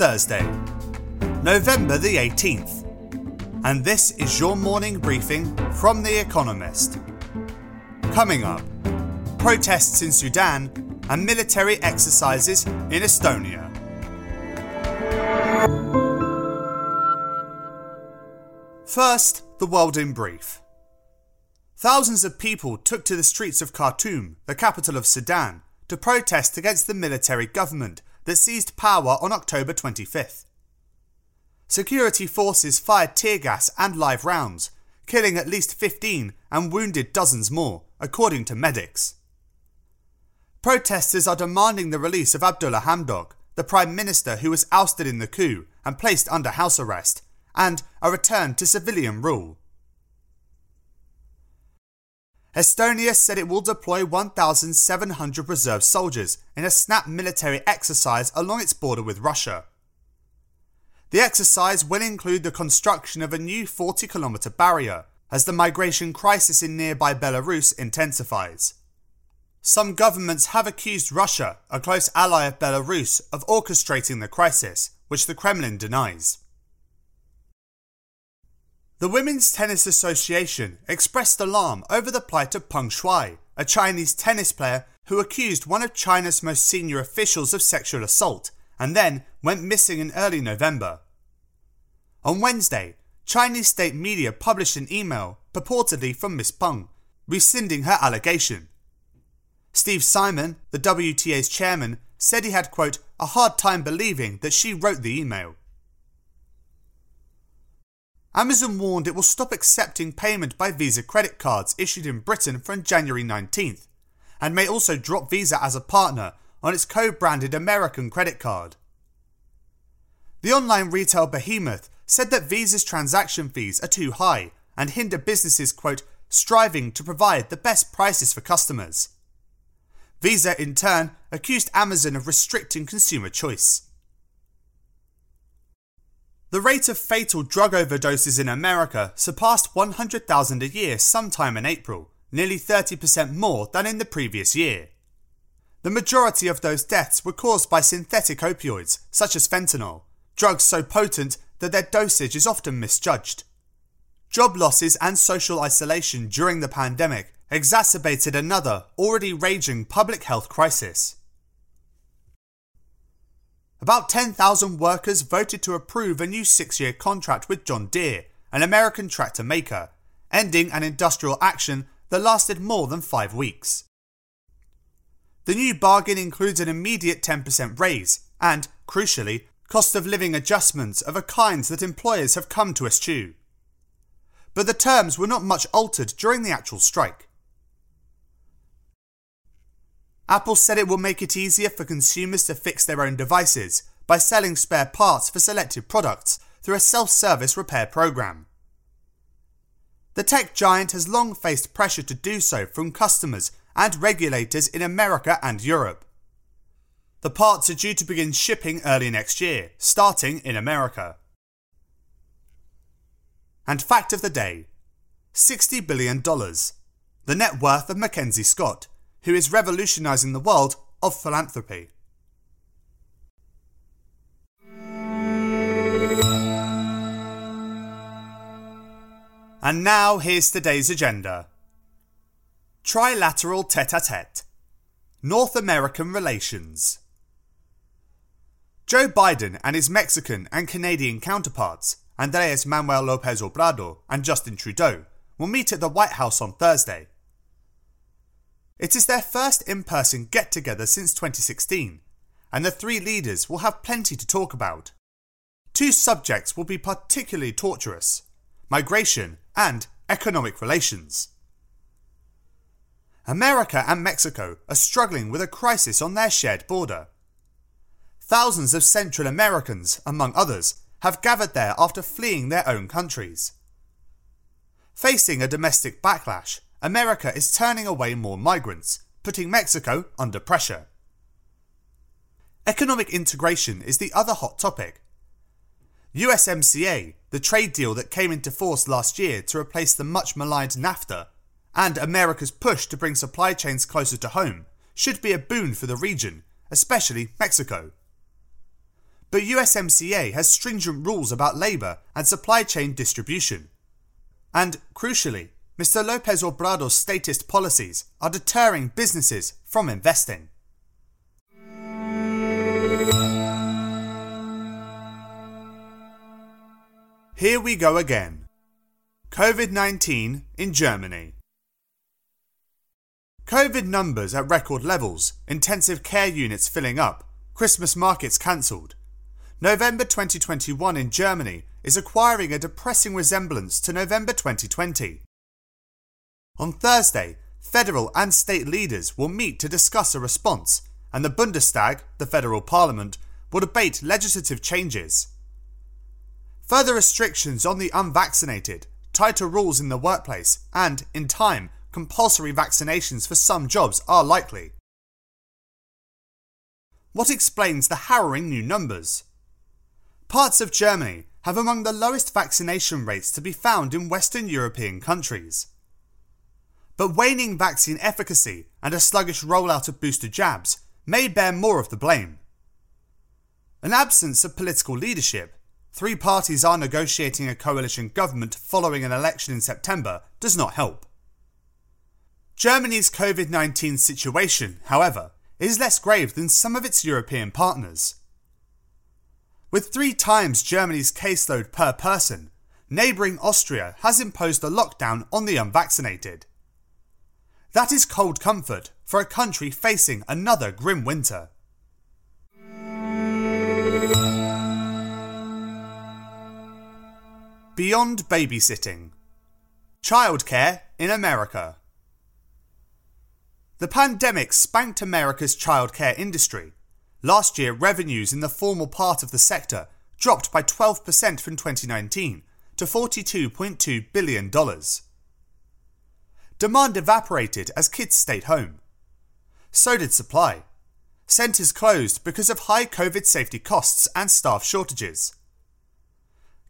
Thursday, November the 18th, and this is your morning briefing from The Economist. Coming up, protests in Sudan and military exercises in Estonia. First, the world in brief. Thousands of people took to the streets of Khartoum, the capital of Sudan, to protest against the military government that seized power on October 25th. Security forces fired tear gas and live rounds, killing at least 15 and wounded dozens more, according to medics. Protesters are demanding the release of Abdullah Hamdok, the Prime Minister who was ousted in the coup and placed under house arrest, and a return to civilian rule. Estonia said it will deploy 1,700 reserve soldiers in a snap military exercise along its border with Russia. The exercise will include the construction of a new 40 kilometre barrier as the migration crisis in nearby Belarus intensifies. Some governments have accused Russia, a close ally of Belarus, of orchestrating the crisis, which the Kremlin denies. The Women's Tennis Association expressed alarm over the plight of Peng Shuai, a Chinese tennis player who accused one of China's most senior officials of sexual assault and then went missing in early November. On Wednesday, Chinese state media published an email purportedly from Miss Peng, rescinding her allegation. Steve Simon, the WTA's chairman, said he had, quote, a hard time believing that she wrote the email. Amazon warned it will stop accepting payment by Visa credit cards issued in Britain from January 19th, and may also drop Visa as a partner on its co branded American credit card. The online retail behemoth said that Visa's transaction fees are too high and hinder businesses, quote, striving to provide the best prices for customers. Visa, in turn, accused Amazon of restricting consumer choice. The rate of fatal drug overdoses in America surpassed 100,000 a year sometime in April, nearly 30% more than in the previous year. The majority of those deaths were caused by synthetic opioids, such as fentanyl, drugs so potent that their dosage is often misjudged. Job losses and social isolation during the pandemic exacerbated another already raging public health crisis. About 10,000 workers voted to approve a new six year contract with John Deere, an American tractor maker, ending an industrial action that lasted more than five weeks. The new bargain includes an immediate 10% raise and, crucially, cost of living adjustments of a kind that employers have come to eschew. But the terms were not much altered during the actual strike. Apple said it will make it easier for consumers to fix their own devices by selling spare parts for selected products through a self service repair program. The tech giant has long faced pressure to do so from customers and regulators in America and Europe. The parts are due to begin shipping early next year, starting in America. And fact of the day $60 billion, the net worth of Mackenzie Scott, who is revolutionizing the world of philanthropy. And now here's today's agenda Trilateral tete a tete North American relations. Joe Biden and his Mexican and Canadian counterparts, Andres Manuel Lopez Obrador and Justin Trudeau, will meet at the White House on Thursday it is their first in person get together since 2016, and the three leaders will have plenty to talk about. Two subjects will be particularly torturous migration and economic relations. America and Mexico are struggling with a crisis on their shared border. Thousands of Central Americans, among others, have gathered there after fleeing their own countries. Facing a domestic backlash, America is turning away more migrants, putting Mexico under pressure. Economic integration is the other hot topic. USMCA, the trade deal that came into force last year to replace the much maligned NAFTA, and America's push to bring supply chains closer to home, should be a boon for the region, especially Mexico. but USMCA has stringent rules about labour and supply chain distribution. And, crucially, Mr. Lopez Obrador's statist policies are deterring businesses from investing. Here we go again. COVID 19 in Germany. COVID numbers at record levels, intensive care units filling up, Christmas markets cancelled. November 2021 in Germany is acquiring a depressing resemblance to November 2020. On Thursday, federal and state leaders will meet to discuss a response, and the Bundestag, the federal parliament, will debate legislative changes. Further restrictions on the unvaccinated, tighter rules in the workplace, and, in time, compulsory vaccinations for some jobs are likely. What explains the harrowing new numbers? Parts of Germany have among the lowest vaccination rates to be found in Western European countries. But waning vaccine efficacy and a sluggish rollout of booster jabs may bear more of the blame. An absence of political leadership three parties are negotiating a coalition government following an election in September does not help. Germany's COVID 19 situation, however, is less grave than some of its European partners. With three times Germany's caseload per person, neighbouring Austria has imposed a lockdown on the unvaccinated. That is cold comfort for a country facing another grim winter. Beyond babysitting. Childcare in America. The pandemic spanked America's childcare industry. Last year, revenues in the formal part of the sector dropped by 12% from 2019 to $42.2 billion. Demand evaporated as kids stayed home. So did supply. Centres closed because of high COVID safety costs and staff shortages.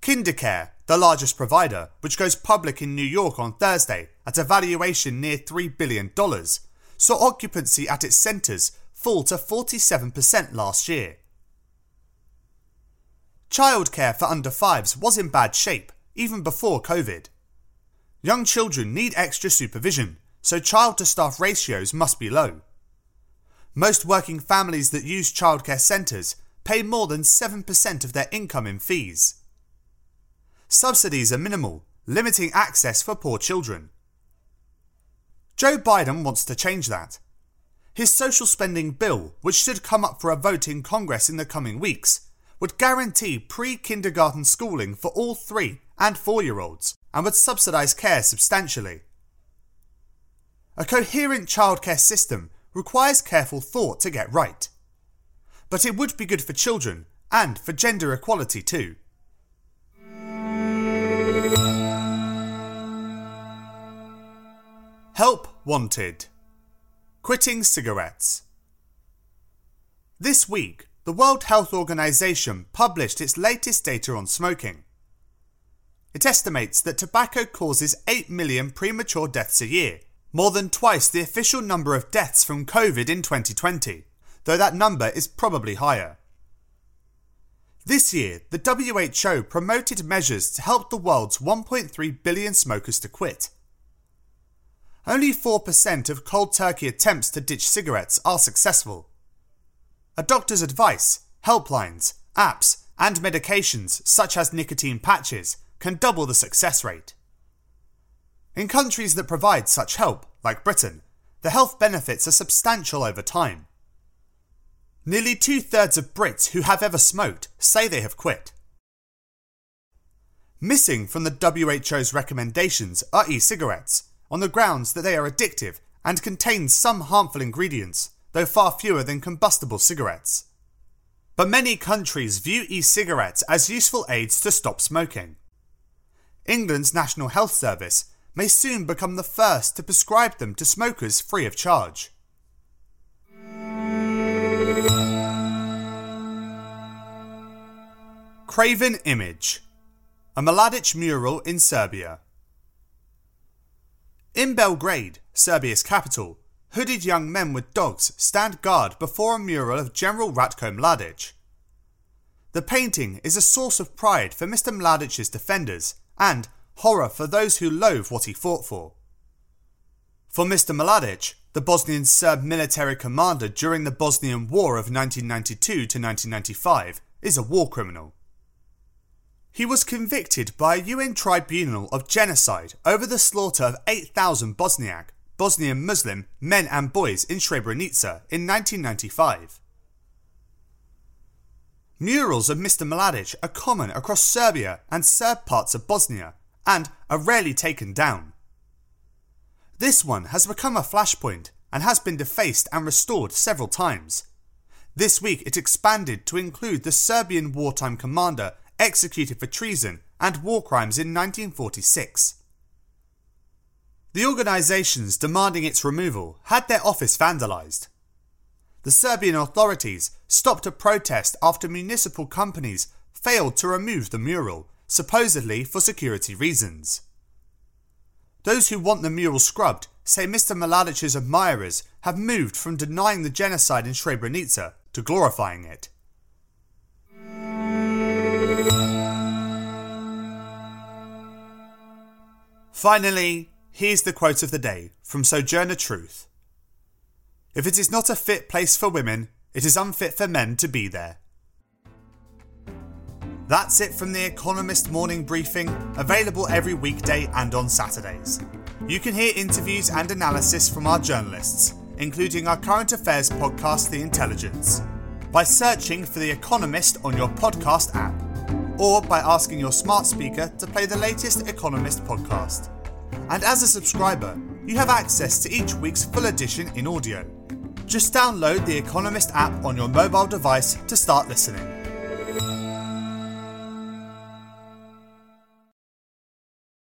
KinderCare, the largest provider, which goes public in New York on Thursday at a valuation near $3 billion, saw occupancy at its centres fall to 47% last year. Childcare for under fives was in bad shape even before COVID. Young children need extra supervision, so child to staff ratios must be low. Most working families that use childcare centres pay more than 7% of their income in fees. Subsidies are minimal, limiting access for poor children. Joe Biden wants to change that. His social spending bill, which should come up for a vote in Congress in the coming weeks, would guarantee pre kindergarten schooling for all three and four year olds and would subsidise care substantially. A coherent childcare system requires careful thought to get right. But it would be good for children and for gender equality too. Help wanted. Quitting cigarettes. This week, the World Health Organization published its latest data on smoking. It estimates that tobacco causes 8 million premature deaths a year, more than twice the official number of deaths from COVID in 2020, though that number is probably higher. This year, the WHO promoted measures to help the world's 1.3 billion smokers to quit only 4% of cold turkey attempts to ditch cigarettes are successful. A doctor's advice, helplines, apps, and medications such as nicotine patches can double the success rate. In countries that provide such help, like Britain, the health benefits are substantial over time. Nearly two thirds of Brits who have ever smoked say they have quit. Missing from the WHO's recommendations are e cigarettes, on the grounds that they are addictive and contain some harmful ingredients, though far fewer than combustible cigarettes. But many countries view e cigarettes as useful aids to stop smoking. England's National Health Service may soon become the first to prescribe them to smokers free of charge. Craven Image A Mladic mural in Serbia. In Belgrade, Serbia's capital, hooded young men with dogs stand guard before a mural of General Ratko Mladic. the painting is a source of pride for Mr. Mladic's defenders and horror for those who loathe what he fought for. For Mr. Mladic, the Bosnian Serb military commander during the Bosnian War of 1992 to 1995, is a war criminal. He was convicted by a UN tribunal of genocide over the slaughter of 8,000 Bosniak, Bosnian Muslim, men and boys in Srebrenica in 1995. Murals of Mr. Mladic are common across Serbia and Serb parts of Bosnia and are rarely taken down. This one has become a flashpoint and has been defaced and restored several times. This week it expanded to include the Serbian wartime commander executed for treason and war crimes in 1946. The organisations demanding its removal had their office vandalised. The Serbian authorities stopped a protest after municipal companies failed to remove the mural, supposedly for security reasons. Those who want the mural scrubbed say Mr. Mladic's admirers have moved from denying the genocide in Srebrenica to glorifying it. Finally, here's the quote of the day from Sojourner Truth If it is not a fit place for women, it is unfit for men to be there. That's it from The Economist Morning Briefing, available every weekday and on Saturdays. You can hear interviews and analysis from our journalists, including our current affairs podcast, The Intelligence, by searching for The Economist on your podcast app, or by asking your smart speaker to play the latest Economist podcast. And as a subscriber, you have access to each week's full edition in audio. Just download the Economist app on your mobile device to start listening.